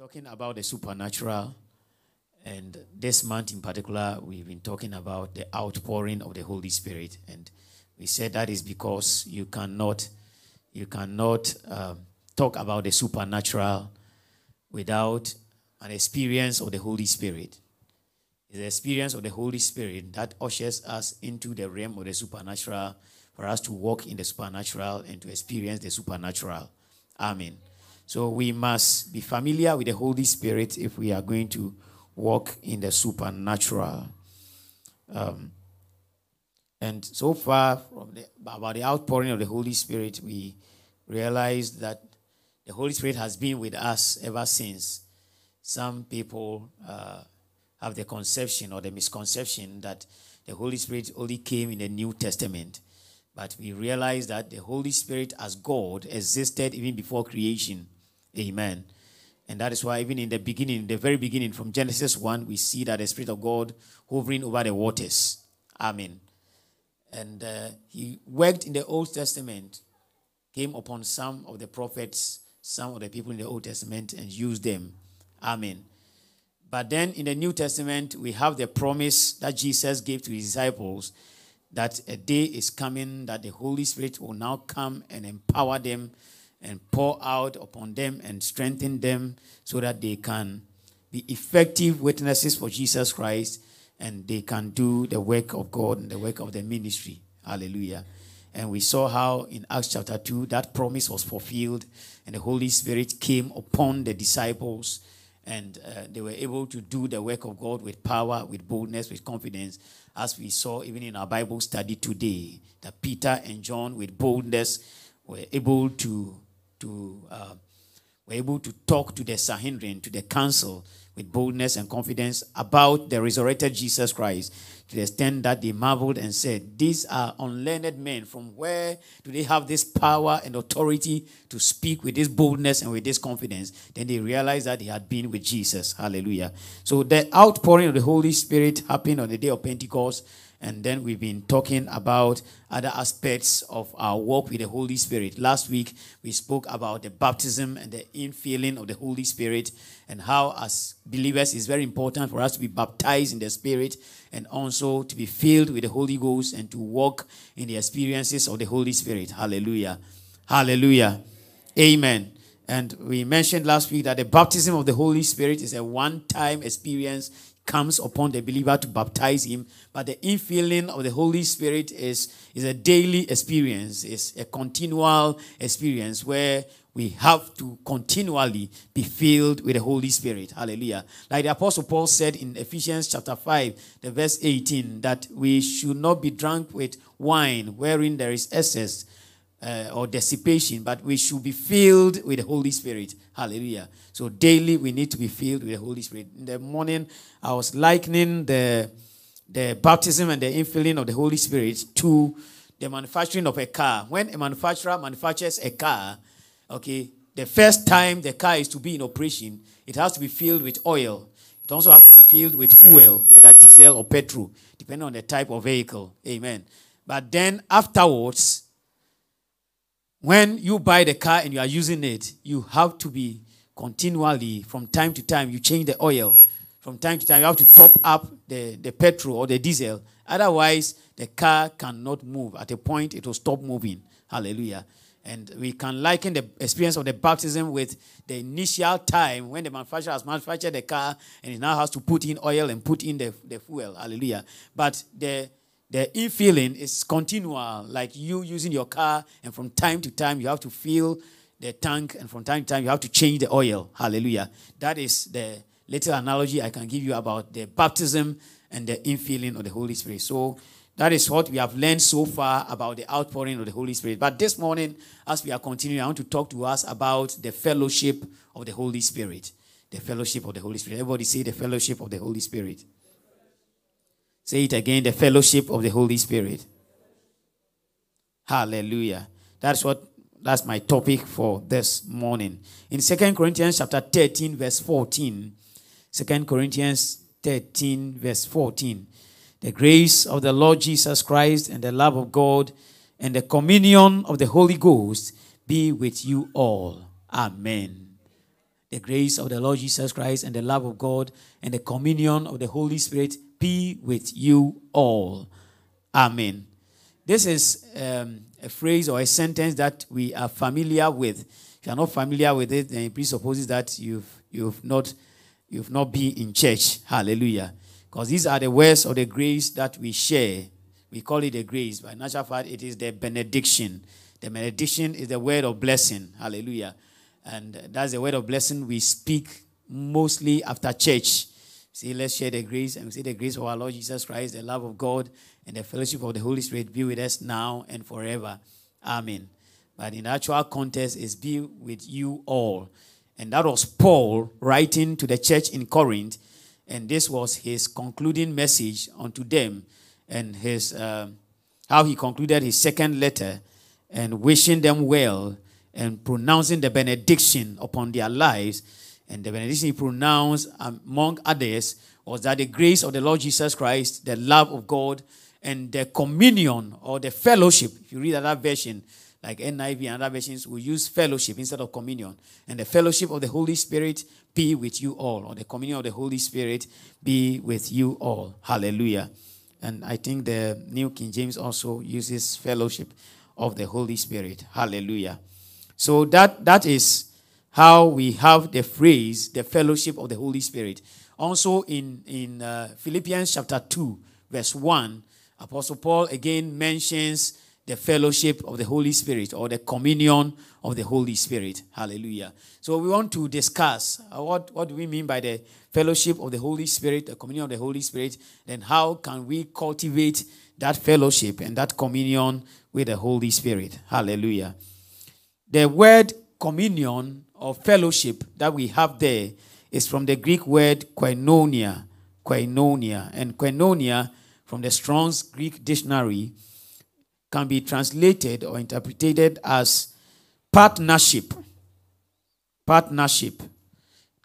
talking about the supernatural, and this month in particular, we've been talking about the outpouring of the Holy Spirit, and we said that is because you cannot, you cannot um, talk about the supernatural without an experience of the Holy Spirit. It's the experience of the Holy Spirit that ushers us into the realm of the supernatural for us to walk in the supernatural and to experience the supernatural. Amen. So we must be familiar with the Holy Spirit if we are going to walk in the supernatural. Um, and so far, from the, about the outpouring of the Holy Spirit, we realize that the Holy Spirit has been with us ever since. Some people uh, have the conception or the misconception that the Holy Spirit only came in the New Testament. But we realize that the Holy Spirit as God existed even before creation. Amen. And that is why, even in the beginning, the very beginning, from Genesis 1, we see that the Spirit of God hovering over the waters. Amen. And uh, he worked in the Old Testament, came upon some of the prophets, some of the people in the Old Testament, and used them. Amen. But then in the New Testament, we have the promise that Jesus gave to his disciples that a day is coming that the Holy Spirit will now come and empower them and pour out upon them and strengthen them so that they can be effective witnesses for Jesus Christ and they can do the work of God and the work of the ministry. Hallelujah. And we saw how in Acts chapter 2 that promise was fulfilled and the Holy Spirit came upon the disciples and uh, they were able to do the work of God with power, with boldness, with confidence, as we saw even in our Bible study today. That Peter and John, with boldness, were able to to uh, were able to talk to the Sanhedrin, to the council, with boldness and confidence about the resurrected Jesus Christ, to the extent that they marveled and said, These are unlearned men. From where do they have this power and authority to speak with this boldness and with this confidence? Then they realized that they had been with Jesus. Hallelujah. So the outpouring of the Holy Spirit happened on the day of Pentecost and then we've been talking about other aspects of our walk with the Holy Spirit. Last week, we spoke about the baptism and the infilling of the Holy Spirit, and how, as believers, it's very important for us to be baptized in the Spirit and also to be filled with the Holy Ghost and to walk in the experiences of the Holy Spirit. Hallelujah. Hallelujah. Amen. And we mentioned last week that the baptism of the Holy Spirit is a one time experience comes upon the believer to baptize him. But the infilling of the Holy Spirit is, is a daily experience, it's a continual experience where we have to continually be filled with the Holy Spirit. Hallelujah. Like the Apostle Paul said in Ephesians chapter 5, the verse 18, that we should not be drunk with wine wherein there is excess uh, or dissipation, but we should be filled with the Holy Spirit. Hallelujah. So daily we need to be filled with the Holy Spirit. In the morning, I was likening the, the baptism and the infilling of the Holy Spirit to the manufacturing of a car. When a manufacturer manufactures a car, okay, the first time the car is to be in operation, it has to be filled with oil. It also has to be filled with fuel, whether diesel or petrol, depending on the type of vehicle. Amen. But then afterwards, when you buy the car and you are using it, you have to be continually, from time to time, you change the oil. From time to time, you have to top up the, the petrol or the diesel. Otherwise, the car cannot move. At a point, it will stop moving. Hallelujah. And we can liken the experience of the baptism with the initial time when the manufacturer has manufactured the car and it now has to put in oil and put in the, the fuel. Hallelujah. But the the infilling is continual, like you using your car, and from time to time you have to fill the tank, and from time to time you have to change the oil. Hallelujah. That is the little analogy I can give you about the baptism and the infilling of the Holy Spirit. So that is what we have learned so far about the outpouring of the Holy Spirit. But this morning, as we are continuing, I want to talk to us about the fellowship of the Holy Spirit. The fellowship of the Holy Spirit. Everybody say the fellowship of the Holy Spirit. Say it again the fellowship of the Holy Spirit. Hallelujah. That's what that's my topic for this morning. In Second Corinthians chapter 13, verse 14. 2 Corinthians 13, verse 14. The grace of the Lord Jesus Christ and the love of God and the communion of the Holy Ghost be with you all. Amen. the grace of the Lord Jesus Christ and the love of God and the communion of the Holy Spirit be with you all. Amen. This is um, a phrase or a sentence that we are familiar with. If you are not familiar with it, then it presupposes that you've, you've, not, you've not been in church. Hallelujah. Because these are the words of the grace that we share. We call it a grace. but By natural fact, it is the benediction. The benediction is the word of blessing. Hallelujah. And that's the word of blessing we speak mostly after church. See, let's share the grace and we say the grace of our Lord Jesus Christ, the love of God, and the fellowship of the Holy Spirit be with us now and forever. Amen. But in actual context, is be with you all. And that was Paul writing to the church in Corinth and this was his concluding message unto them and his uh, how he concluded his second letter and wishing them well and pronouncing the benediction upon their lives and the benediction he pronounced among others was that the grace of the lord jesus christ the love of god and the communion or the fellowship if you read that version like NIV and other versions, we use fellowship instead of communion. And the fellowship of the Holy Spirit be with you all, or the communion of the Holy Spirit be with you all. Hallelujah. And I think the New King James also uses fellowship of the Holy Spirit. Hallelujah. So that that is how we have the phrase the fellowship of the Holy Spirit. Also in in uh, Philippians chapter 2 verse 1 Apostle Paul again mentions the fellowship of the Holy Spirit or the communion of the Holy Spirit. Hallelujah. So we want to discuss uh, what, what do we mean by the fellowship of the Holy Spirit, the communion of the Holy Spirit, then how can we cultivate that fellowship and that communion with the Holy Spirit. Hallelujah. The word communion or fellowship that we have there is from the Greek word koinonia, koinonia, and koinonia from the Strong's Greek dictionary can be translated or interpreted as partnership. Partnership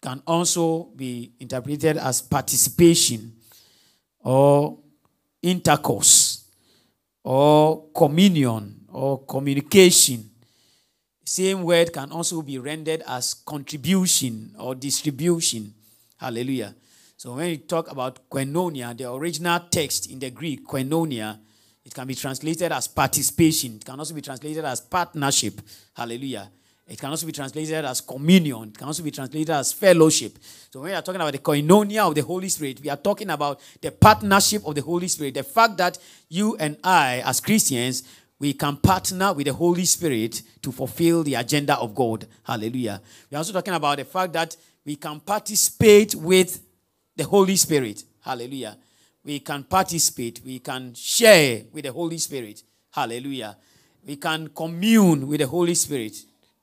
can also be interpreted as participation or intercourse or communion or communication. Same word can also be rendered as contribution or distribution. Hallelujah. So when you talk about koinonia, the original text in the Greek, koinonia, it can be translated as participation. It can also be translated as partnership. Hallelujah. It can also be translated as communion. It can also be translated as fellowship. So when we are talking about the koinonia of the Holy Spirit, we are talking about the partnership of the Holy Spirit. The fact that you and I, as Christians, we can partner with the Holy Spirit to fulfill the agenda of God. Hallelujah. We're also talking about the fact that we can participate with the Holy Spirit. Hallelujah we can participate, we can share with the Holy Spirit. Hallelujah. We can commune with the Holy Spirit.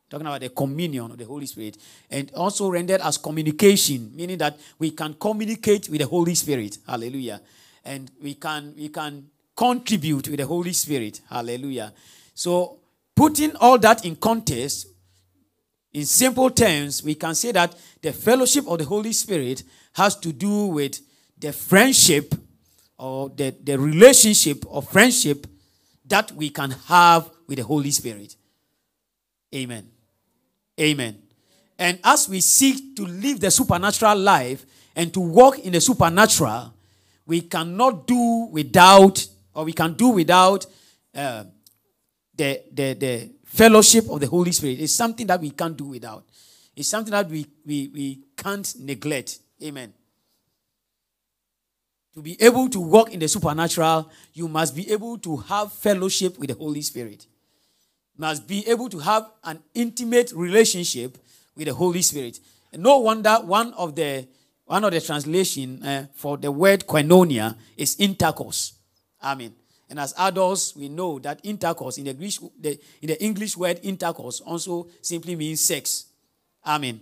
Talking about the communion of the Holy Spirit. And also rendered as communication, meaning that we can communicate with the Holy Spirit. Hallelujah. And we can we can contribute with the Holy Spirit. Hallelujah. So putting all that in context, in simple terms, we can say that the fellowship of the Holy Spirit has to do with the friendship or the, the relationship of friendship that we can have with the Holy Spirit. Amen. Amen. And as we seek to live the supernatural life and to walk in the supernatural, we cannot do without, or we can do without uh, the, the, the fellowship of the Holy Spirit. It's something that we can't do without. It's something that we, we, we can't neglect. Amen. To be able to walk in the supernatural, you must be able to have fellowship with the Holy Spirit. must be able to have an intimate relationship with the Holy Spirit. And no wonder one of the one of the translation uh, for the word koinonia is intercourse. Amen. And as adults, we know that intercourse in the English, the, in the English word intercourse also simply means sex. Amen.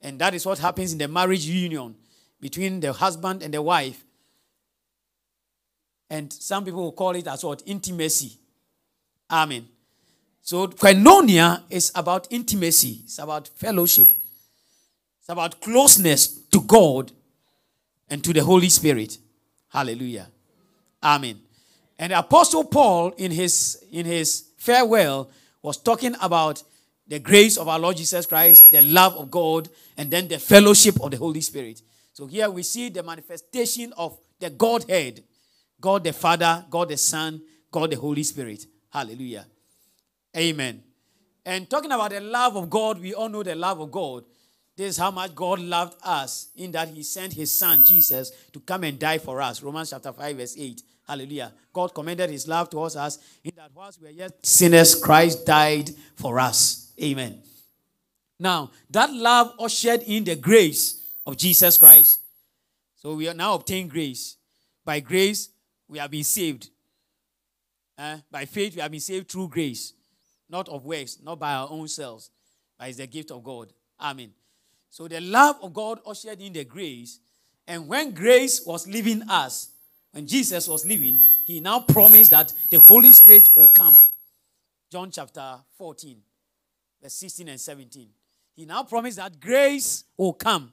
And that is what happens in the marriage union between the husband and the wife. And some people will call it as what? Intimacy. Amen. So koinonia is about intimacy. It's about fellowship. It's about closeness to God and to the Holy Spirit. Hallelujah. Amen. And Apostle Paul in his in his farewell was talking about the grace of our Lord Jesus Christ, the love of God, and then the fellowship of the Holy Spirit. So here we see the manifestation of the Godhead God the Father, God the Son, God the Holy Spirit. Hallelujah. Amen. And talking about the love of God, we all know the love of God. This is how much God loved us, in that He sent His Son, Jesus, to come and die for us. Romans chapter 5, verse 8. Hallelujah. God commended His love to us, as in that whilst we were yet sinners, Christ died for us. Amen. Now, that love ushered in the grace of Jesus Christ. So we are now obtain grace. By grace, we have been saved. Uh, by faith, we have been saved through grace, not of works, not by our own selves, but it's the gift of God. Amen. So the love of God ushered in the grace. And when grace was leaving us, when Jesus was leaving, he now promised that the Holy Spirit will come. John chapter 14, verse 16 and 17. He now promised that grace will come.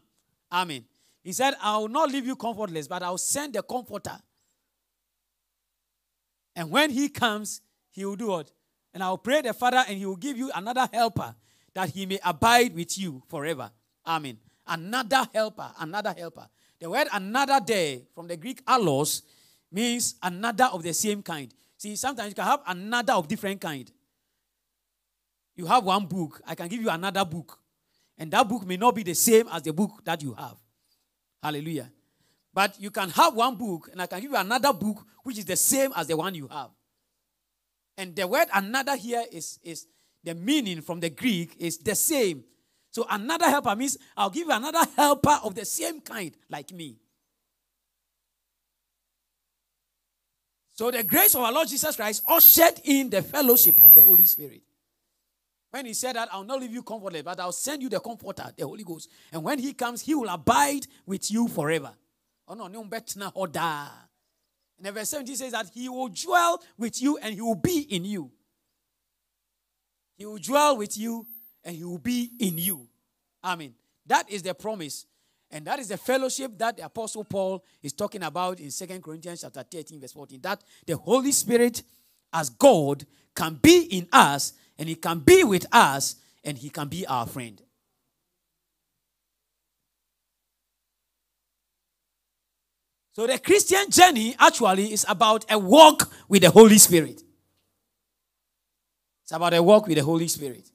Amen. He said, I will not leave you comfortless, but I will send the comforter. And when he comes, he will do what? And I will pray the Father, and he will give you another helper that he may abide with you forever. Amen. Another helper, another helper. The word another day from the Greek allos means another of the same kind. See, sometimes you can have another of different kind. You have one book, I can give you another book. And that book may not be the same as the book that you have. Hallelujah. But you can have one book, and I can give you another book which is the same as the one you have. And the word another here is, is the meaning from the Greek is the same. So another helper means I'll give you another helper of the same kind like me. So the grace of our Lord Jesus Christ ushered in the fellowship of the Holy Spirit. When he said that, I'll not leave you comfortless, but I'll send you the comforter, the Holy Ghost. And when he comes, he will abide with you forever. Oh no, no better order. And verse 17 says that he will dwell with you and he will be in you. He will dwell with you and he will be in you. Amen. That is the promise. And that is the fellowship that the Apostle Paul is talking about in Second Corinthians chapter 13, verse 14. That the Holy Spirit, as God, can be in us and he can be with us and he can be our friend. So the Christian journey actually is about a walk with the Holy Spirit. It's about a walk with the Holy Spirit.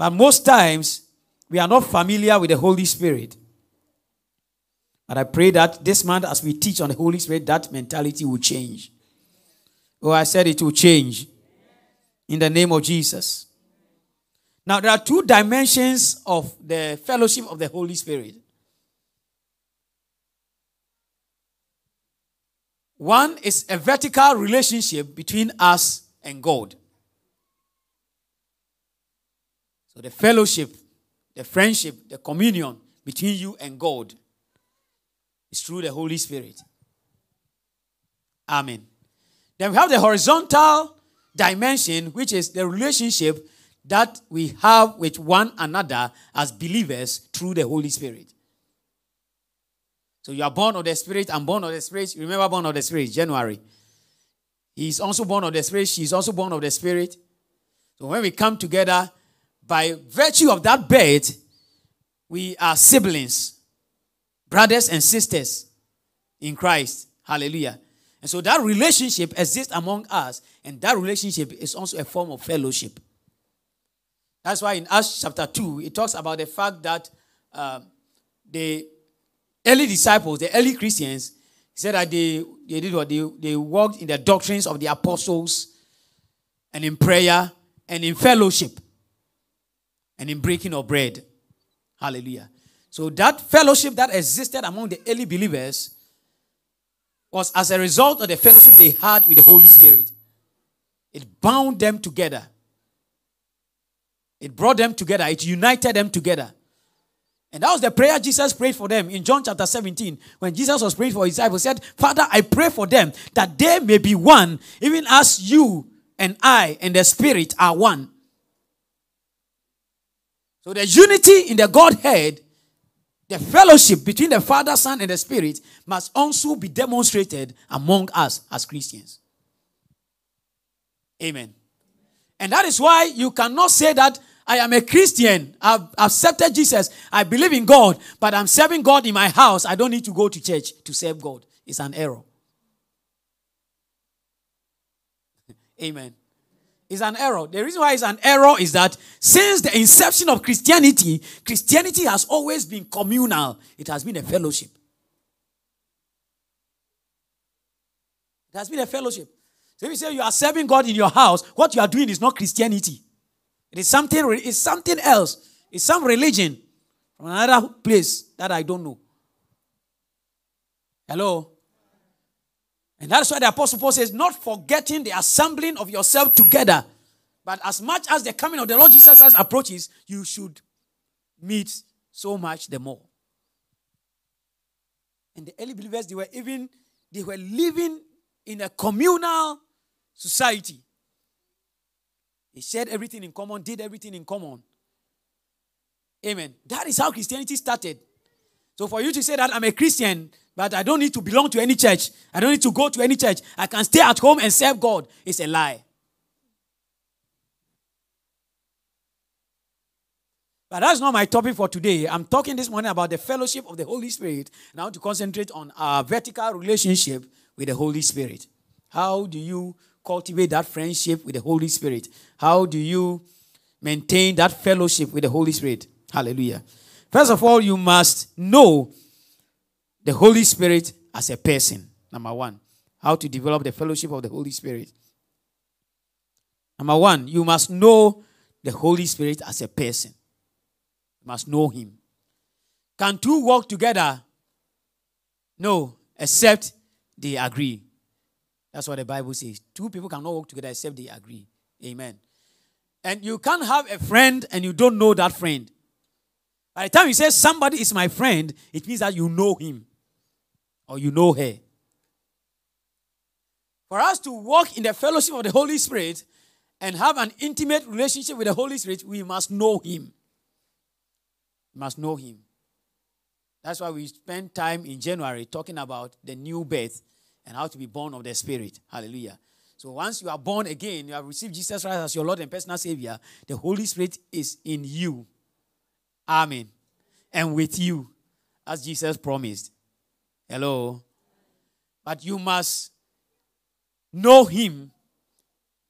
But most times, we are not familiar with the Holy Spirit. But I pray that this month, as we teach on the Holy Spirit, that mentality will change. Oh, I said it will change. In the name of Jesus. Now, there are two dimensions of the fellowship of the Holy Spirit. One is a vertical relationship between us and God. The fellowship, the friendship, the communion between you and God is through the Holy Spirit. Amen. Then we have the horizontal dimension, which is the relationship that we have with one another as believers through the Holy Spirit. So you are born of the Spirit, I'm born of the Spirit. Remember, born of the Spirit, January. He's also born of the Spirit, she's also born of the Spirit. So when we come together, by virtue of that birth, we are siblings, brothers and sisters in Christ. Hallelujah. And so that relationship exists among us, and that relationship is also a form of fellowship. That's why in Acts chapter 2, it talks about the fact that uh, the early disciples, the early Christians, said that they, they did what? They, they walked in the doctrines of the apostles and in prayer and in fellowship and in breaking of bread. Hallelujah. So that fellowship that existed among the early believers was as a result of the fellowship they had with the Holy Spirit. It bound them together. It brought them together, it united them together. And that was the prayer Jesus prayed for them in John chapter 17. When Jesus was praying for his disciples, said, Father, I pray for them that they may be one, even as you and I and the Spirit are one. So the unity in the Godhead, the fellowship between the Father, Son, and the Spirit must also be demonstrated among us as Christians. Amen. And that is why you cannot say that I am a Christian. I've accepted Jesus. I believe in God, but I'm serving God in my house. I don't need to go to church to serve God. It's an error. Amen. It's an error. The reason why it's an error is that since the inception of Christianity, Christianity has always been communal, it has been a fellowship. It has been a fellowship. So if you say you are serving God in your house, what you are doing is not Christianity. It is something, it's something else. It's some religion from another place that I don't know. Hello? And that's why the Apostle Paul says, not forgetting the assembling of yourself together, but as much as the coming of the Lord Jesus Christ approaches, you should meet so much the more. And the early believers, they were even, they were living in a communal society. They shared everything in common, did everything in common. Amen. That is how Christianity started. So for you to say that I'm a Christian, but I don't need to belong to any church, I don't need to go to any church, I can stay at home and serve God, it's a lie. But that's not my topic for today. I'm talking this morning about the fellowship of the Holy Spirit. Want to concentrate on our vertical relationship with the Holy Spirit. How do you cultivate that friendship with the Holy Spirit? How do you maintain that fellowship with the Holy Spirit? Hallelujah. First of all, you must know the Holy Spirit as a person. Number one, how to develop the fellowship of the Holy Spirit. Number one, you must know the Holy Spirit as a person. You must know Him. Can two walk together? No, except they agree. That's what the Bible says. Two people cannot work together except they agree. Amen. And you can't have a friend and you don't know that friend. By the time you say somebody is my friend, it means that you know him or you know her. For us to walk in the fellowship of the Holy Spirit and have an intimate relationship with the Holy Spirit, we must know him. We must know him. That's why we spend time in January talking about the new birth and how to be born of the Spirit. Hallelujah. So once you are born again, you have received Jesus Christ as your Lord and personal Savior, the Holy Spirit is in you. Amen. And with you, as Jesus promised. Hello. But you must know Him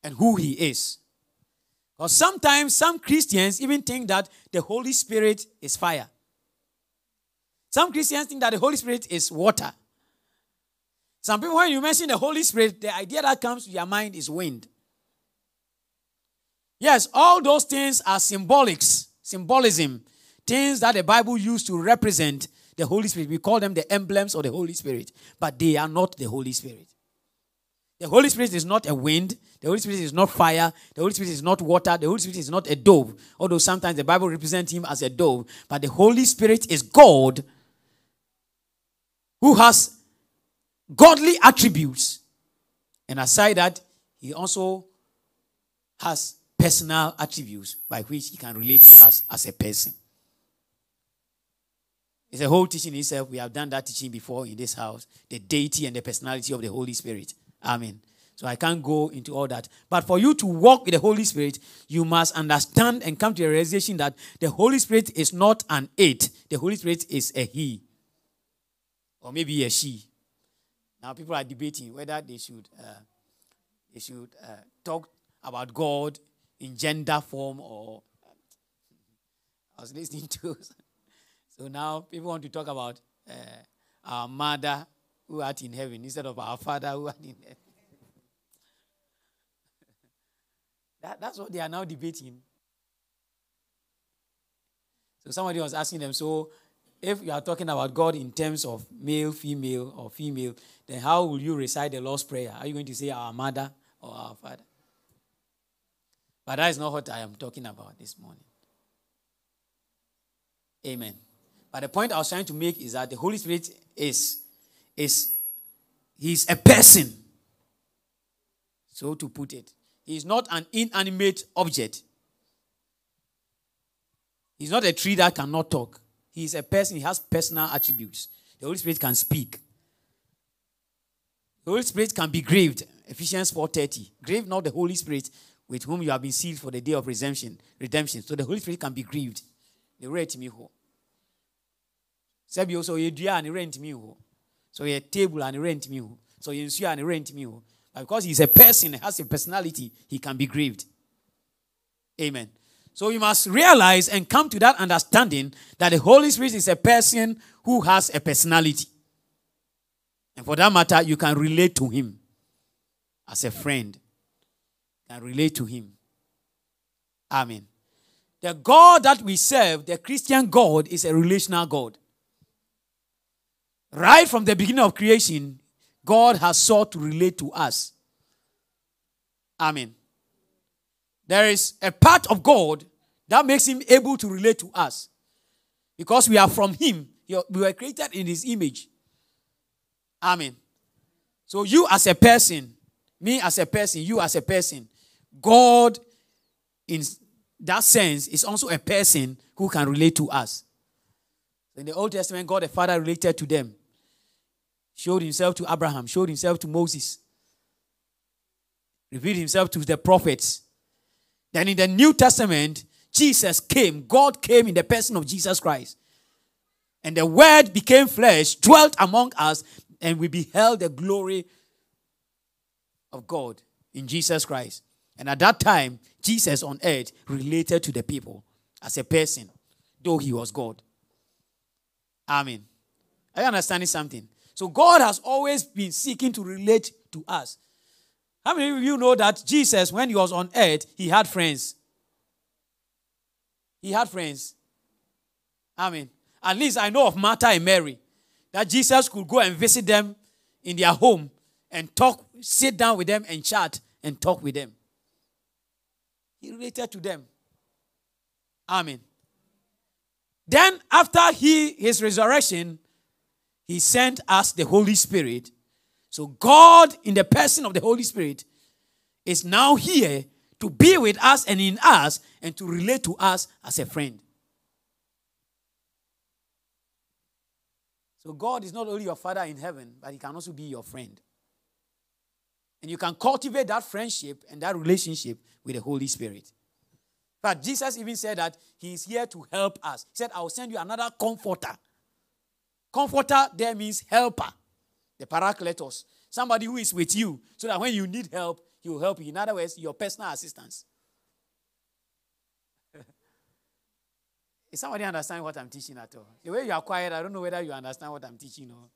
and who He is. Because sometimes some Christians even think that the Holy Spirit is fire. Some Christians think that the Holy Spirit is water. Some people, when you mention the Holy Spirit, the idea that comes to your mind is wind. Yes, all those things are symbolics, symbolism, things that the Bible used to represent the Holy Spirit. We call them the emblems of the Holy Spirit, but they are not the Holy Spirit. The Holy Spirit is not a wind. The Holy Spirit is not fire. The Holy Spirit is not water. The Holy Spirit is not a dove. Although sometimes the Bible represents him as a dove. But the Holy Spirit is God who has godly attributes. And aside that, he also has personal attributes by which he can relate to us as a person. It's a whole teaching itself. We have done that teaching before in this house the deity and the personality of the Holy Spirit. Amen. So I can't go into all that. But for you to walk with the Holy Spirit, you must understand and come to the realization that the Holy Spirit is not an it, the Holy Spirit is a he. Or maybe a she. Now people are debating whether they should uh, they should uh, talk about God in gender form or I was listening to. so now people want to talk about uh, our mother who art in heaven instead of our father who art in heaven. that, that's what they are now debating. So somebody was asking them, so if you are talking about God in terms of male, female, or female, then how will you recite the Lord's Prayer? Are you going to say our mother or our father? But that is not what I am talking about this morning. Amen. But the point I was trying to make is that the Holy Spirit is, is he's a person. So to put it. He's not an inanimate object. He's not a tree that cannot talk. He is a person, he has personal attributes. The Holy Spirit can speak. The Holy Spirit can be grieved. Ephesians 4:30. Grieve not the Holy Spirit with whom you have been sealed for the day of redemption. Redemption. So the Holy Spirit can be grieved. The rate me Sabi also ye dua and rent me ho. So ye table and rent me ho. So ye ensure and rent me ho. But because he's a person, has a personality, he can be grieved. Amen. So you must realize and come to that understanding that the Holy Spirit is a person who has a personality. And for that matter, you can relate to him as a friend. You can relate to him. Amen. The God that we serve, the Christian God, is a relational God. Right from the beginning of creation, God has sought to relate to us. Amen. There is a part of God that makes him able to relate to us because we are from him. We were created in his image. Amen. So, you as a person, me as a person, you as a person, God, in that sense, is also a person who can relate to us. In the Old Testament, God the Father related to them, showed himself to Abraham, showed himself to Moses, revealed himself to the prophets. Then in the New Testament, Jesus came, God came in the person of Jesus Christ. And the Word became flesh, dwelt among us, and we beheld the glory of God in Jesus Christ. And at that time, Jesus on earth related to the people as a person, though he was God. Amen. Are you understanding something? So God has always been seeking to relate to us. How many of you know that Jesus, when he was on earth, he had friends? He had friends. Amen. At least I know of Martha and Mary that Jesus could go and visit them in their home and talk, sit down with them and chat and talk with them. He related to them. Amen. Then, after he, his resurrection, he sent us the Holy Spirit. So, God, in the person of the Holy Spirit, is now here to be with us and in us and to relate to us as a friend. So God is not only your father in heaven, but he can also be your friend. And you can cultivate that friendship and that relationship with the Holy Spirit. But Jesus even said that he is here to help us. He said, I will send you another comforter. Comforter there means helper, the paracletos. Somebody who is with you so that when you need help, he will help you. In other words, your personal assistance. Is somebody understand what I'm teaching at all? The way you are quiet, I don't know whether you understand what I'm teaching or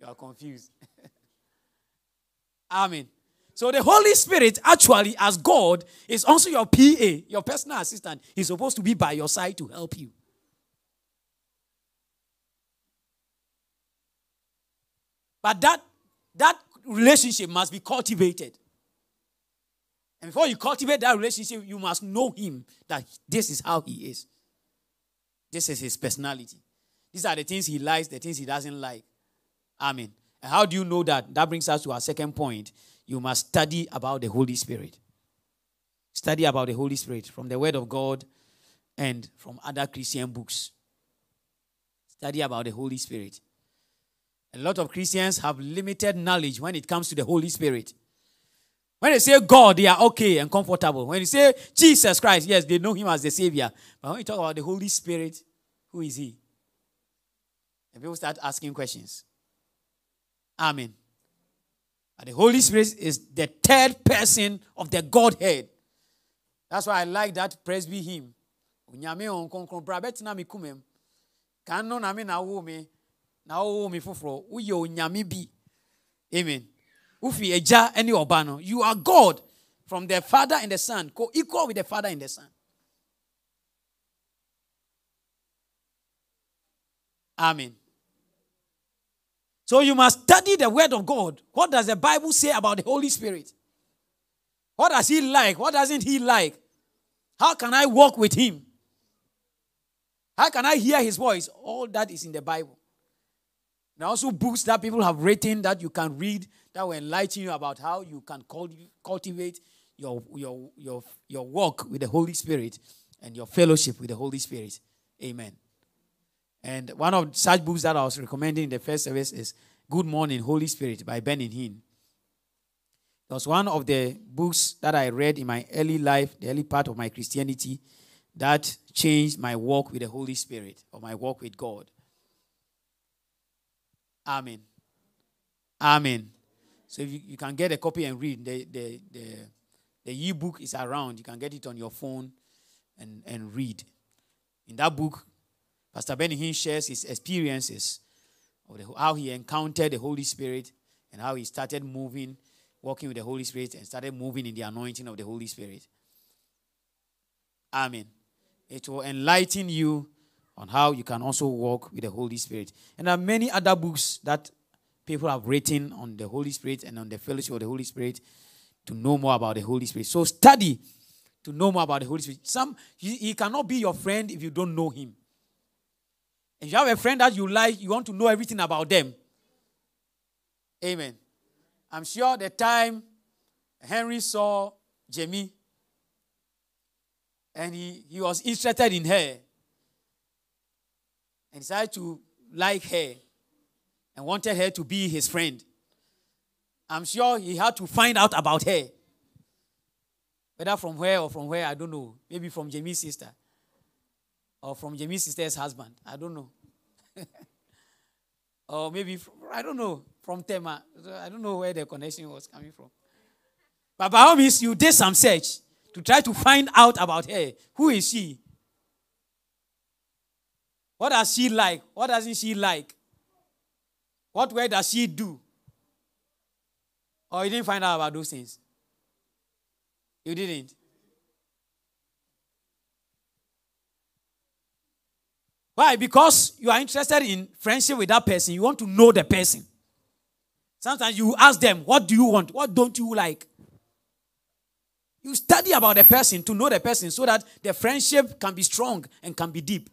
you are confused. Amen. So the Holy Spirit, actually, as God, is also your PA, your personal assistant. He's supposed to be by your side to help you. But that, that relationship must be cultivated. And before you cultivate that relationship, you must know him that this is how he is. This is his personality. These are the things he likes, the things he doesn't like. Amen. And how do you know that? That brings us to our second point. You must study about the Holy Spirit. Study about the Holy Spirit from the Word of God and from other Christian books. Study about the Holy Spirit. A lot of Christians have limited knowledge when it comes to the Holy Spirit. When they say God, they are okay and comfortable. When you say Jesus Christ, yes, they know him as the Savior. But when you talk about the Holy Spirit, who is he? And people start asking questions. Amen. But the Holy Spirit is the third person of the Godhead. That's why I like that no na me na wo me. Na me foforo. Uye unyame bi. Amen ufi eja any obano. You are God from the Father and the Son, co-equal with the Father and the Son. Amen. So you must study the Word of God. What does the Bible say about the Holy Spirit? What does He like? What doesn't He like? How can I walk with Him? How can I hear His voice? All that is in the Bible. Also books that people have written that you can read that will enlighten you about how you can cultivate your, your, your, your walk with the Holy Spirit and your fellowship with the Holy Spirit. Amen. And one of such books that I was recommending in the first service is Good Morning, Holy Spirit by Benny Hinn. It was one of the books that I read in my early life, the early part of my Christianity, that changed my walk with the Holy Spirit or my walk with God. Amen. Amen. So if you, you can get a copy and read, the, the, the, the e-book is around. You can get it on your phone and, and read. In that book, Pastor Benny Hinn shares his experiences of the, how he encountered the Holy Spirit and how he started moving, walking with the Holy Spirit, and started moving in the anointing of the Holy Spirit. Amen. It will enlighten you on how you can also walk with the Holy Spirit. And there are many other books that people have written on the Holy Spirit and on the fellowship of the Holy Spirit to know more about the Holy Spirit. So study to know more about the Holy Spirit. Some he, he cannot be your friend if you don't know him. If you have a friend that you like, you want to know everything about them. Amen. I'm sure the time Henry saw Jamie and he, he was interested in her and decided to like her and wanted her to be his friend. I'm sure he had to find out about her. Whether from where or from where, I don't know. Maybe from Jamie's sister or from Jamie's sister's husband. I don't know. or maybe, from, I don't know, from Tema. I don't know where the connection was coming from. But by all means, you did some search to try to find out about her. Who is she? What does she like? What doesn't she like? What way does she do? Or you didn't find out about those things? You didn't? Why? Because you are interested in friendship with that person. You want to know the person. Sometimes you ask them, What do you want? What don't you like? You study about the person to know the person so that the friendship can be strong and can be deep.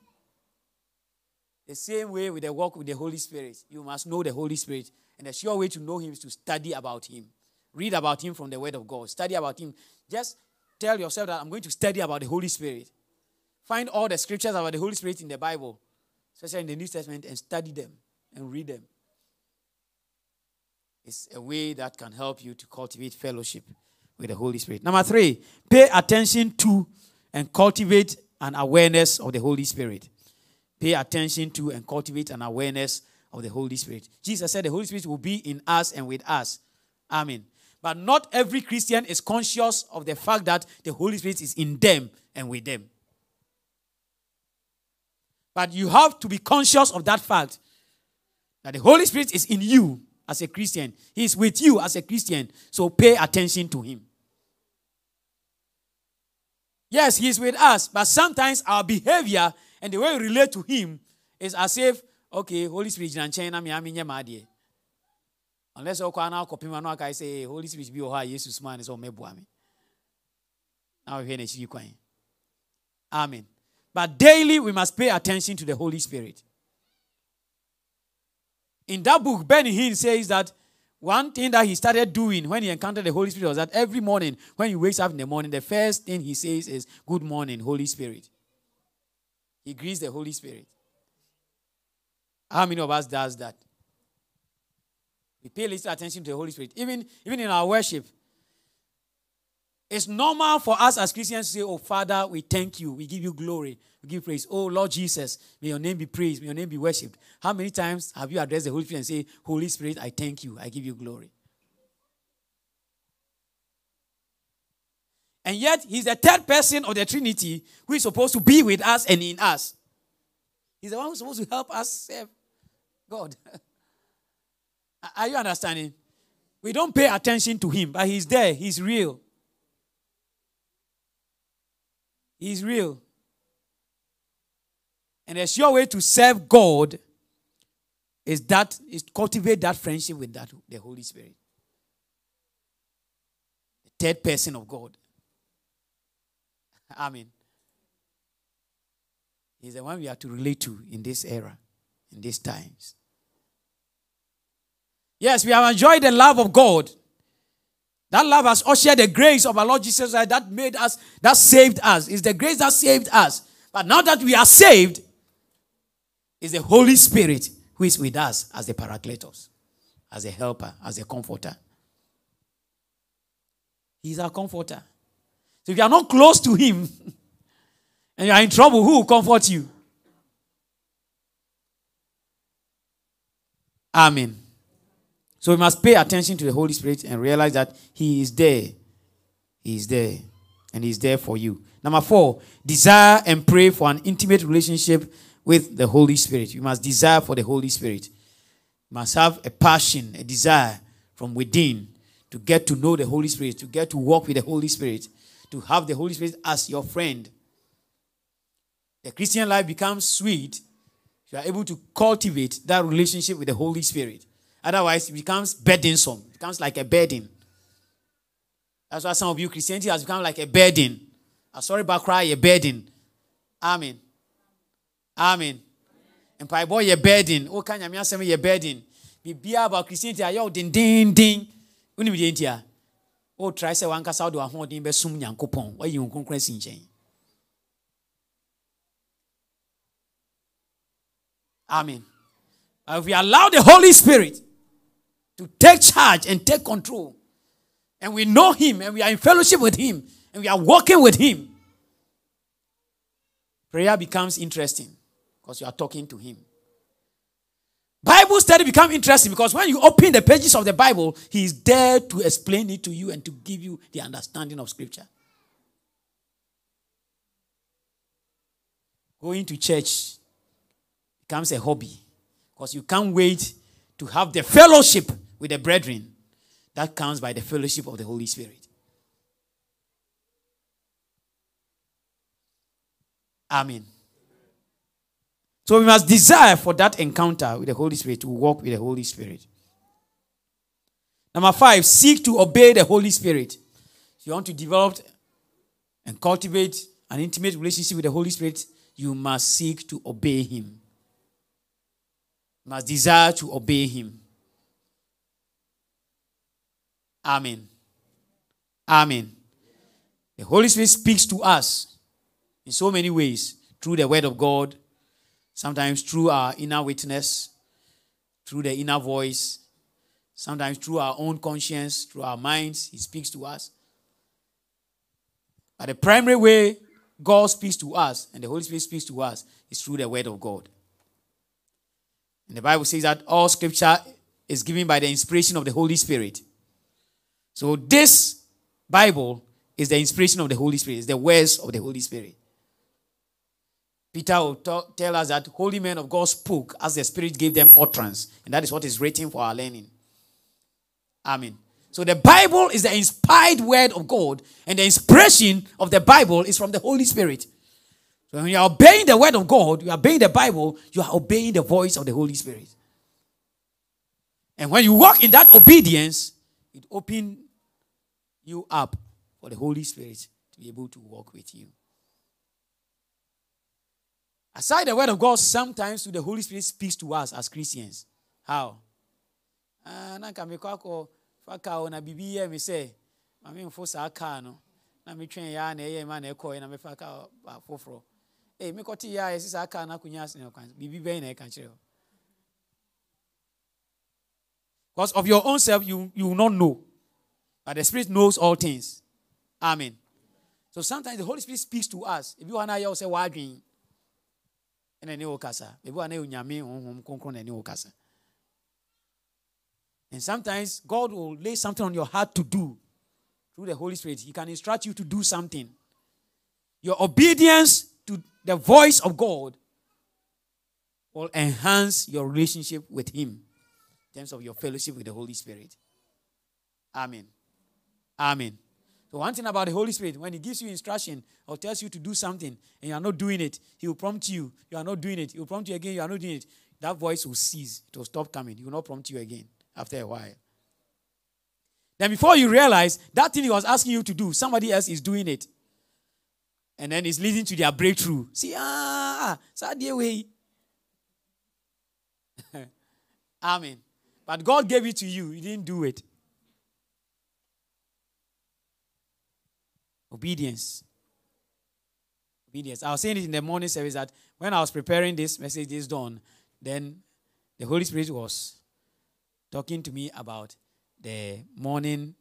The same way with the walk with the Holy Spirit. You must know the Holy Spirit. And the sure way to know Him is to study about Him. Read about Him from the Word of God. Study about Him. Just tell yourself that I'm going to study about the Holy Spirit. Find all the scriptures about the Holy Spirit in the Bible, especially in the New Testament, and study them and read them. It's a way that can help you to cultivate fellowship with the Holy Spirit. Number three, pay attention to and cultivate an awareness of the Holy Spirit pay attention to and cultivate an awareness of the Holy Spirit. Jesus said the Holy Spirit will be in us and with us. Amen. But not every Christian is conscious of the fact that the Holy Spirit is in them and with them. But you have to be conscious of that fact that the Holy Spirit is in you as a Christian. He is with you as a Christian. So pay attention to him. Yes, he is with us, but sometimes our behavior and the way we relate to him is as if, okay, Holy Spirit, Unless you now copy man, I say, Holy Spirit be oha Jesus man is all me. Now we hear. Amen. But daily we must pay attention to the Holy Spirit. In that book, Benny Hinn says that one thing that he started doing when he encountered the Holy Spirit was that every morning, when he wakes up in the morning, the first thing he says is, Good morning, Holy Spirit. He greets the Holy Spirit. How many of us does that? We pay little attention to the Holy Spirit. Even, even in our worship, it's normal for us as Christians to say, Oh, Father, we thank you. We give you glory. We give praise. Oh, Lord Jesus, may your name be praised. May your name be worshipped. How many times have you addressed the Holy Spirit and say, Holy Spirit, I thank you. I give you glory. And yet, he's the third person of the Trinity who is supposed to be with us and in us. He's the one who's supposed to help us serve God. Are you understanding? We don't pay attention to him, but he's there. He's real. He's real. And the sure way to serve God is that is to cultivate that friendship with that the Holy Spirit. The third person of God. Amen. He's the one we have to relate to in this era, in these times. Yes, we have enjoyed the love of God. That love has ushered the grace of our Lord Jesus Christ that made us, that saved us. It's the grace that saved us. But now that we are saved, it's the Holy Spirit who is with us as the Paracletos, as a helper, as a comforter. He's our comforter. So if you are not close to Him and you are in trouble, who will comfort you? Amen. So we must pay attention to the Holy Spirit and realize that He is there. He is there. And He is there for you. Number four, desire and pray for an intimate relationship with the Holy Spirit. You must desire for the Holy Spirit. You must have a passion, a desire from within to get to know the Holy Spirit, to get to walk with the Holy Spirit, to have the Holy Spirit as your friend. The Christian life becomes sweet you are able to cultivate that relationship with the Holy Spirit. Otherwise, it becomes burdensome. It becomes like a burden. That's why some of you Christianity has become like a burden. I'm sorry back cry, a burden. Amen. Amen. mpaebɔ a burden woka nyame asɛm yɛ burden biribia about christianity ayɛ wo dendenden wonim deɛ nti a wotrae sɛ wankasa wode wahoɔden bɛsom nyankopɔn wayi wo kronkron asi nkyɛn amen if we allow the holy spirit to take charge and take control and we know him and we are in fellowship with him and we are walking with him prayer becomes interesting because you are talking to him. Bible study become interesting because when you open the pages of the Bible, he is there to explain it to you and to give you the understanding of scripture. Going to church becomes a hobby because you can't wait to have the fellowship with the brethren that comes by the fellowship of the Holy Spirit. Amen. So we must desire for that encounter with the Holy Spirit, to walk with the Holy Spirit. Number five, seek to obey the Holy Spirit. If you want to develop and cultivate an intimate relationship with the Holy Spirit, you must seek to obey Him. You must desire to obey Him. Amen. Amen. The Holy Spirit speaks to us in so many ways through the Word of God sometimes through our inner witness, through the inner voice, sometimes through our own conscience, through our minds, He speaks to us. But the primary way God speaks to us and the Holy Spirit speaks to us is through the Word of God. And the Bible says that all scripture is given by the inspiration of the Holy Spirit. So this Bible is the inspiration of the Holy Spirit, it's the words of the Holy Spirit. Peter will tell us that holy men of God spoke as the Spirit gave them utterance. And that is what is written for our learning. Amen. So the Bible is the inspired word of God, and the inspiration of the Bible is from the Holy Spirit. So when you are obeying the word of God, you are obeying the Bible, you are obeying the voice of the Holy Spirit. And when you walk in that obedience, it opens you up for the Holy Spirit to be able to walk with you. Aside the word of God, sometimes the Holy Spirit speaks to us as Christians. How? Ah, na nka mekɔ akɔ fa kaa na biribi yɛ me sɛ na metwɛn yɛ a na ɛyɛ ma na na mefa kaa foforɔ ee mekɔte yɛ a yɛsi saa na kwan biribi bɛyɛ na ɛka kyerɛ because of your own self you you will not know. But the spirit knows all things. Amen. So sometimes the holy spirit speaks to us. If you want to hear say wadwin ɛna wo kasa. Onyame honhom kronkron na wo kasa. And sometimes god will lay something on your heart to do. Through the holy spirit he can instruct you to do something. Your obedience to the voice of god will enhance your relationship with him in terms of your fellowship with the holy spirit. Amen. Amen so, one thing about the Holy Spirit, when He gives you instruction or tells you to do something and you are not doing it, He will prompt you. You are not doing it. He will prompt you again. You are not doing it. That voice will cease. It will stop coming. He will not prompt you again after a while. Then, before you realize that thing He was asking you to do, somebody else is doing it. And then it's leading to their breakthrough. See, ah, sad way. Amen. But God gave it to you. You didn't do it. Obedience. Obedience. I was saying it in the morning service that when I was preparing this message this dawn, then the Holy Spirit was talking to me about the morning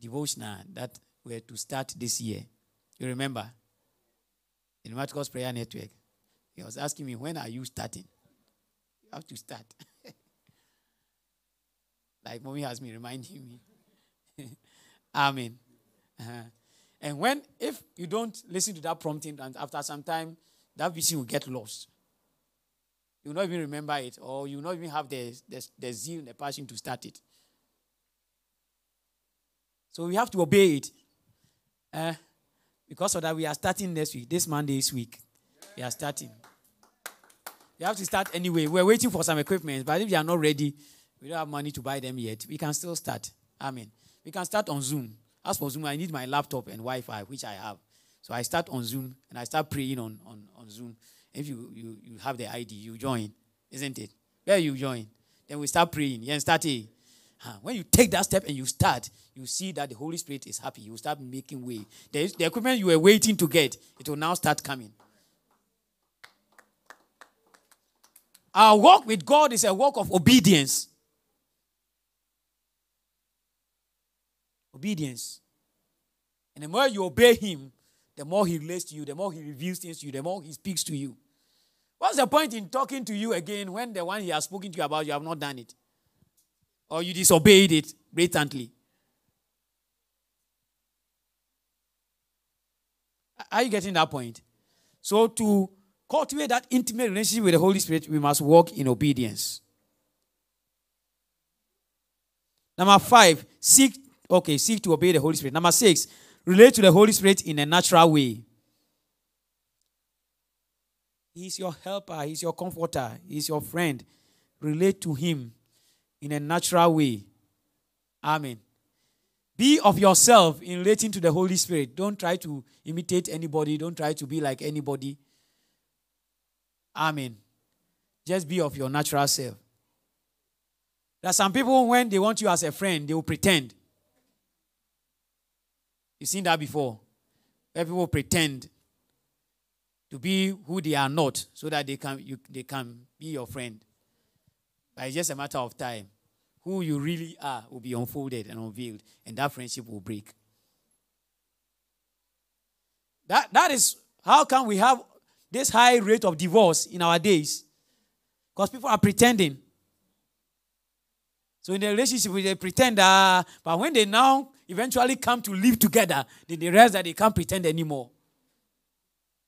devotional that were to start this year. You remember? In Marcos Prayer Network. He was asking me, when are you starting? You have to start. like mommy has me reminding me. Amen. Uh-huh. And when, if you don't listen to that prompting, and after some time, that vision will get lost. You will not even remember it, or you will not even have the, the, the zeal, and the passion to start it. So we have to obey it. Uh, because of that, we are starting next week. This Monday is week. We are starting. You have to start anyway. We're waiting for some equipment, but if you are not ready, we don't have money to buy them yet. We can still start. Amen. We can start on Zoom. As for Zoom, I need my laptop and Wi Fi, which I have. So I start on Zoom and I start praying on, on, on Zoom. If you, you, you have the ID, you join, isn't it? Where you join? Then we start praying. Yeah, start it. When you take that step and you start, you see that the Holy Spirit is happy. You start making way. The, the equipment you were waiting to get, it will now start coming. Our walk with God is a walk of obedience. Obedience. And the more you obey Him, the more He relates to you, the more He reveals things to you, the more He speaks to you. What's the point in talking to you again when the one He has spoken to you about, you have not done it? Or you disobeyed it blatantly? Are you getting that point? So, to cultivate that intimate relationship with the Holy Spirit, we must walk in obedience. Number five, seek Okay, seek to obey the Holy Spirit. Number six, relate to the Holy Spirit in a natural way. He's your helper, he's your comforter, he's your friend. Relate to him in a natural way. Amen. Be of yourself in relating to the Holy Spirit. Don't try to imitate anybody, don't try to be like anybody. Amen. Just be of your natural self. There are some people, when they want you as a friend, they will pretend. You've seen that before. Where people pretend to be who they are not so that they can, you, they can be your friend. But it's just a matter of time. Who you really are will be unfolded and unveiled, and that friendship will break. That, that is how can we have this high rate of divorce in our days? Because people are pretending. So in the relationship, they pretend, uh, but when they now eventually come to live together, then they realize that they can't pretend anymore.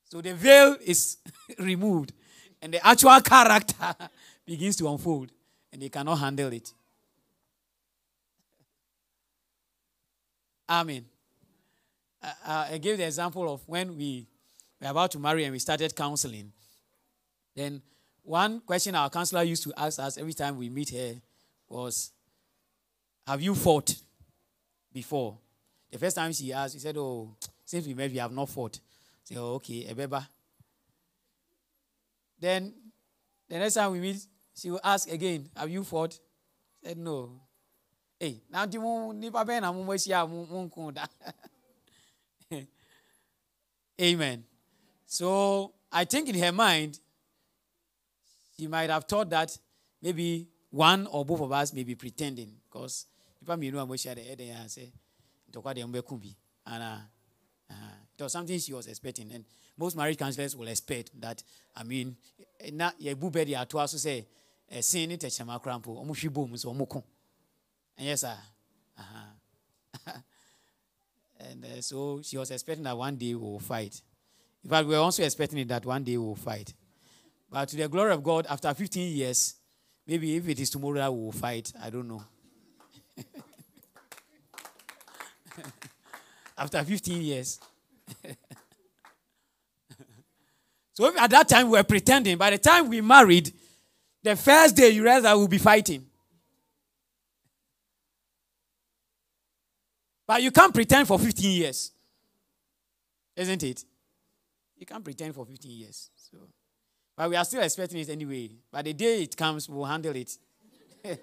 So the veil is removed, and the actual character begins to unfold, and they cannot handle it. Amen. Uh, uh, I gave the example of when we were about to marry and we started counseling. Then one question our counselor used to ask us every time we meet her was, Have you fought before? The first time she asked, she said, Oh, since we met, we have not fought. Said, Oh, okay, Ebeba. Then the next time we meet, she will ask again, Have you fought? I said, No. Hey, now nipa bɛn na mo mo ahyia mo nko da. Amen. So I think in her mind, she might have thought that maybe one or both of us may be pretending because may know I'm share the head and say, and uh, uh, it was something she was expecting. And most marriage counselors will expect that, I mean, na ye bube di atu aso say, a sin it chama crampo, omu shi boom so omu And yes, sir. Uh-huh. and uh, so she was expecting that one day we will fight. In fact, we were also expecting that one day we will fight. But to the glory of God, after 15 years, maybe if it is tomorrow that we will fight, I don't know. after 15 years. so at that time we were pretending. By the time we married, the first day you realize that we'll be fighting. But you can't pretend for 15 years. Isn't it? You can't pretend for 15 years. So but we are still expecting it anyway. By the day it comes, we'll handle it.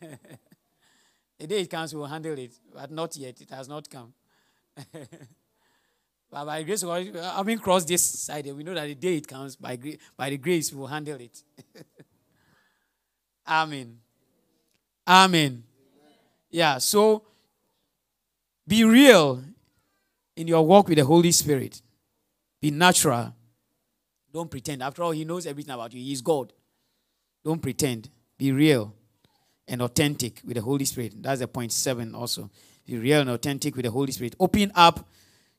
the day it comes, we'll handle it. But not yet. It has not come. but by grace having crossed this side, we know that the day it comes, by, by the grace, we'll handle it. Amen. Amen. Yeah, so be real in your walk with the Holy Spirit. Be natural. Don't pretend. After all, He knows everything about you. He's God. Don't pretend. Be real and authentic with the Holy Spirit. That's the point seven also. Be real and authentic with the Holy Spirit. Open up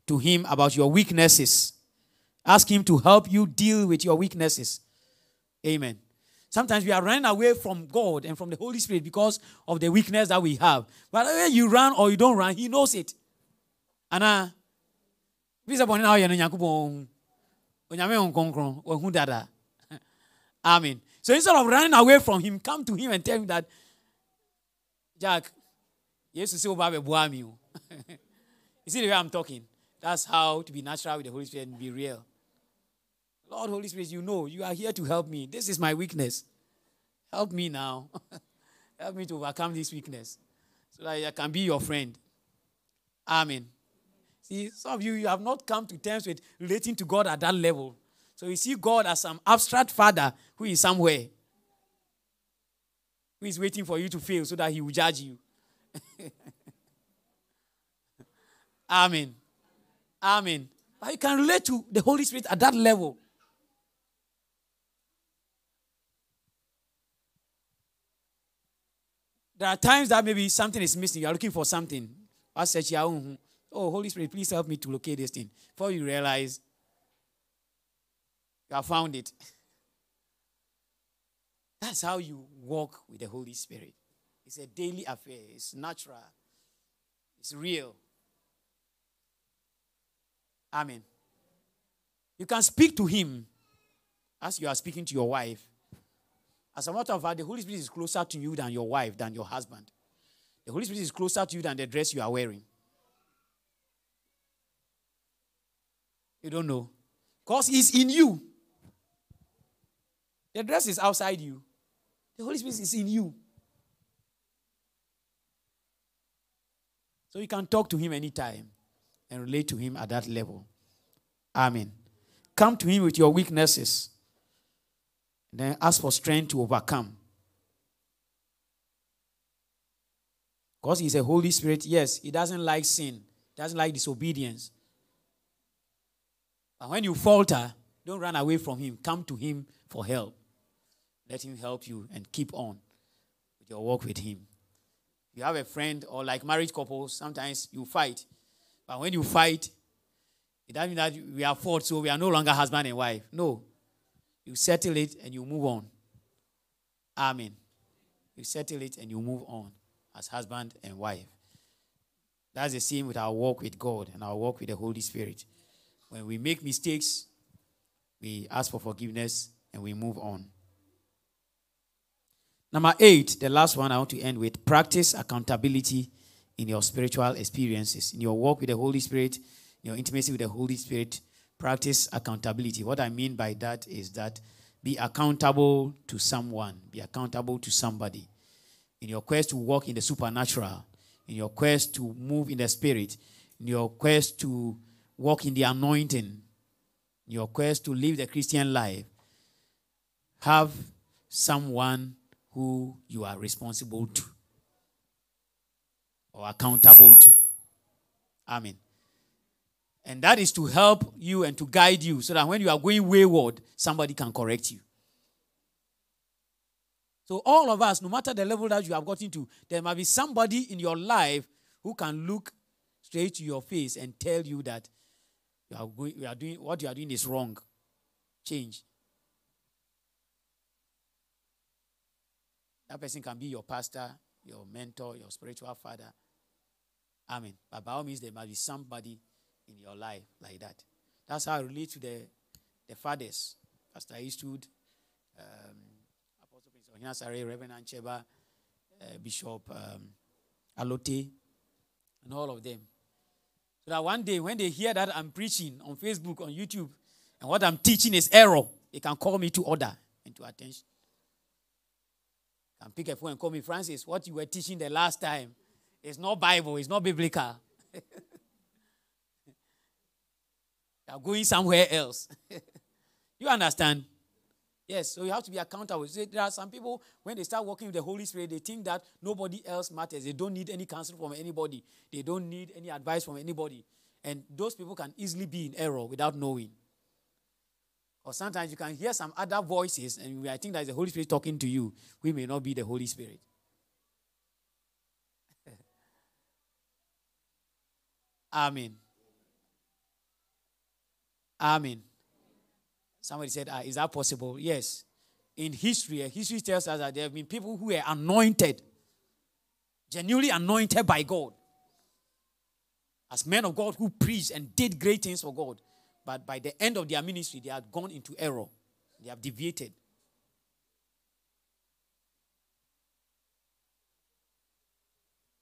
to Him about your weaknesses. Ask Him to help you deal with your weaknesses. Amen. Sometimes we are running away from God and from the Holy Spirit because of the weakness that we have. But when you run or you don't run, He knows it. Amen so instead of running away from him come to him and tell him that jack yesu sɛ woba bɛboa me o. You see the way i'm talking? That's how to be natural with the holy spirit and be real. Lord holy spirit you know you are here to help me. This is my weakness. Help me now. Help me to overcome this weakness so that i can be your friend. Amen. See, some of you, you have not come to terms with relating to God at that level. So you see God as some abstract father who is somewhere, who is waiting for you to fail so that he will judge you. Amen. Amen. But you can relate to the Holy Spirit at that level. There are times that maybe something is missing. You are looking for something. I said, Oh, Holy Spirit, please help me to locate this thing. Before you realize you have found it. That's how you walk with the Holy Spirit. It's a daily affair, it's natural, it's real. Amen. You can speak to Him as you are speaking to your wife. As a matter of fact, the Holy Spirit is closer to you than your wife, than your husband. The Holy Spirit is closer to you than the dress you are wearing. You don't know. Because He's in you. The dress is outside you, the Holy Spirit is in you. So you can talk to Him anytime and relate to Him at that level. Amen. Come to Him with your weaknesses. Then ask for strength to overcome. Because He's a Holy Spirit, yes, He doesn't like sin, doesn't like disobedience. But when you falter, don't run away from Him. Come to Him for help. Let Him help you and keep on with your walk with Him. You have a friend, or like married couples, sometimes you fight. But when you fight, it doesn't mean that we are fought, so we are no longer husband and wife. No. You settle it and you move on. Amen. You settle it and you move on as husband and wife. That's the same with our walk with God and our walk with the Holy Spirit. When we make mistakes, we ask for forgiveness and we move on. Number eight, the last one I want to end with practice accountability in your spiritual experiences, in your walk with the Holy Spirit, in your intimacy with the Holy Spirit. Practice accountability. What I mean by that is that be accountable to someone, be accountable to somebody. In your quest to walk in the supernatural, in your quest to move in the spirit, in your quest to walk in the anointing, in your quest to live the Christian life, have someone who you are responsible to or accountable to. Amen. And that is to help you and to guide you so that when you are going wayward, somebody can correct you. So, all of us, no matter the level that you have gotten to, there might be somebody in your life who can look straight to your face and tell you that you are, going, you are doing what you are doing is wrong. Change. That person can be your pastor, your mentor, your spiritual father. Amen. But by all means, there must be somebody in your life like that. That's how I relate to the, the fathers. Pastor Eastwood, um, Apostle Prince Ohina Reverend Ancheba, uh, Bishop um, Alote, and all of them. So that one day when they hear that I'm preaching on Facebook, on YouTube, and what I'm teaching is error, they can call me to order and to attention. Can pick a phone and call me, Francis, what you were teaching the last time is not Bible, it's not biblical. You're going somewhere else. you understand? Yes, so you have to be accountable. So there are some people, when they start working with the Holy Spirit, they think that nobody else matters. They don't need any counsel from anybody, they don't need any advice from anybody. And those people can easily be in error without knowing. Or sometimes you can hear some other voices, and I think that is the Holy Spirit talking to you. We may not be the Holy Spirit. Amen. Amen. Somebody said, ah, Is that possible? Yes. In history, eh, history tells us that there have been people who were anointed, genuinely anointed by God, as men of God who preached and did great things for God. But by the end of their ministry, they had gone into error, they have deviated.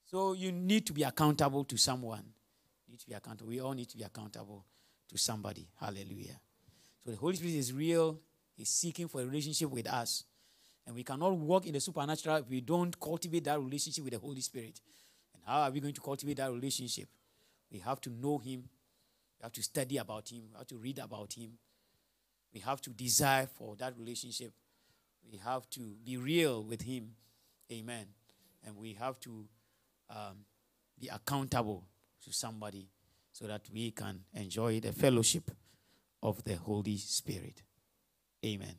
So you need to be accountable to someone. You need to be accountable. We all need to be accountable to somebody. Hallelujah. So the Holy Spirit is real. He's seeking for a relationship with us. And we cannot walk in the supernatural if we don't cultivate that relationship with the Holy Spirit. And how are we going to cultivate that relationship? We have to know Him. Have to study about Him. We have to read about Him. We have to desire for that relationship. We have to be real with Him. Amen. And we have to um, be accountable to somebody so that we can enjoy the fellowship of the Holy Spirit. Amen.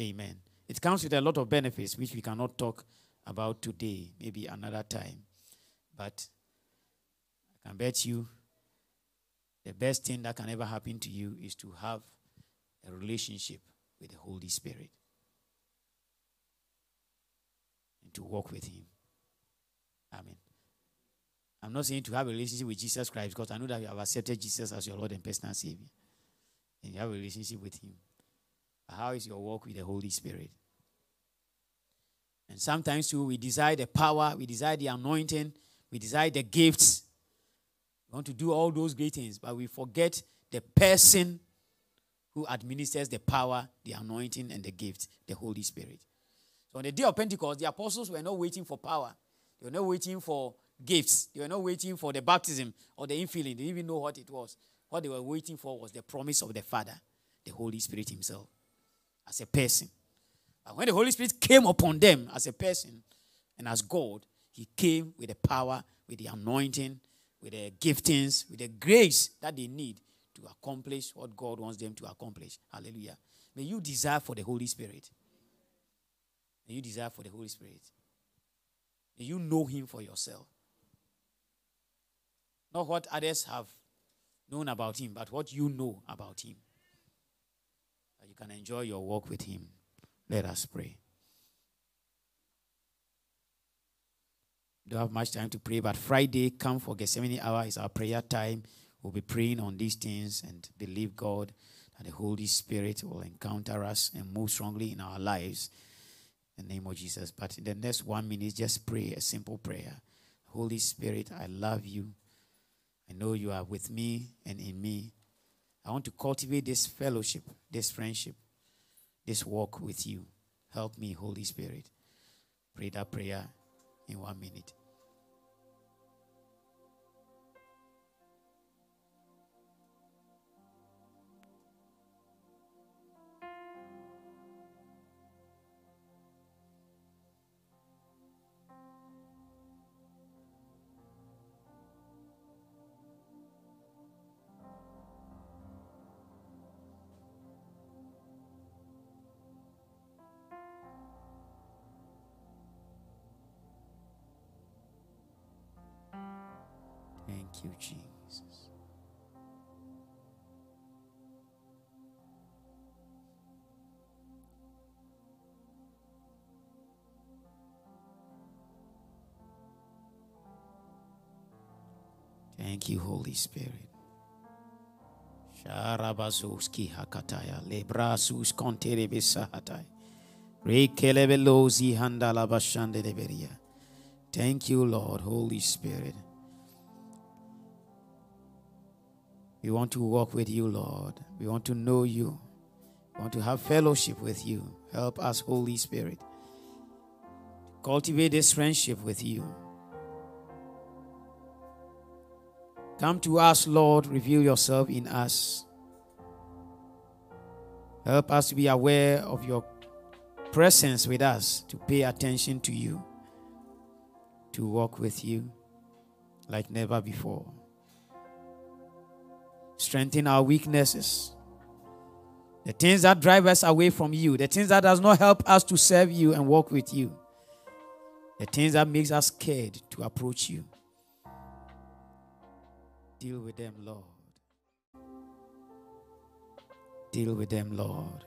Amen. It comes with a lot of benefits which we cannot talk about today, maybe another time. But I can bet you the best thing that can ever happen to you is to have a relationship with the Holy Spirit and to walk with Him. Amen. I'm not saying to have a relationship with Jesus Christ because I know that you have accepted Jesus as your Lord and personal Savior and you have a relationship with Him. How is your walk with the Holy Spirit? And sometimes too, we desire the power, we desire the anointing, we desire the gifts. Want to do all those great things, but we forget the person who administers the power, the anointing, and the gift, the Holy Spirit. So on the day of Pentecost, the apostles were not waiting for power. They were not waiting for gifts. They were not waiting for the baptism or the infilling. They didn't even know what it was. What they were waiting for was the promise of the Father, the Holy Spirit Himself, as a person. And when the Holy Spirit came upon them as a person and as God, He came with the power, with the anointing, with the giftings, with the grace that they need to accomplish what God wants them to accomplish. Hallelujah. May you desire for the Holy Spirit. May you desire for the Holy Spirit. May you know Him for yourself. Not what others have known about Him, but what you know about Him. That you can enjoy your walk with Him. Let us pray. Don't have much time to pray, but Friday, come for Gethsemane hour is our prayer time. We'll be praying on these things and believe God that the Holy Spirit will encounter us and move strongly in our lives. In the name of Jesus. But in the next one minute, just pray a simple prayer. Holy Spirit, I love you. I know you are with me and in me. I want to cultivate this fellowship, this friendship, this walk with you. Help me, Holy Spirit. Pray that prayer in one minute. You, Holy Spirit. Sharabazuski hakataya lebrasus konterebesahatai. Rekelebelozi handalabashandeleberia. Thank you, Lord, Holy Spirit. We want to walk with you, Lord. We want to know you. We want to have fellowship with you. Help us, Holy Spirit. Cultivate this friendship with you. Come to us, Lord. Reveal yourself in us. Help us to be aware of your presence with us, to pay attention to you, to walk with you like never before. Strengthen our weaknesses. The things that drive us away from you, the things that does not help us to serve you and walk with you. The things that makes us scared to approach you. Deal with them, Lord. Deal with them, Lord.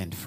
And from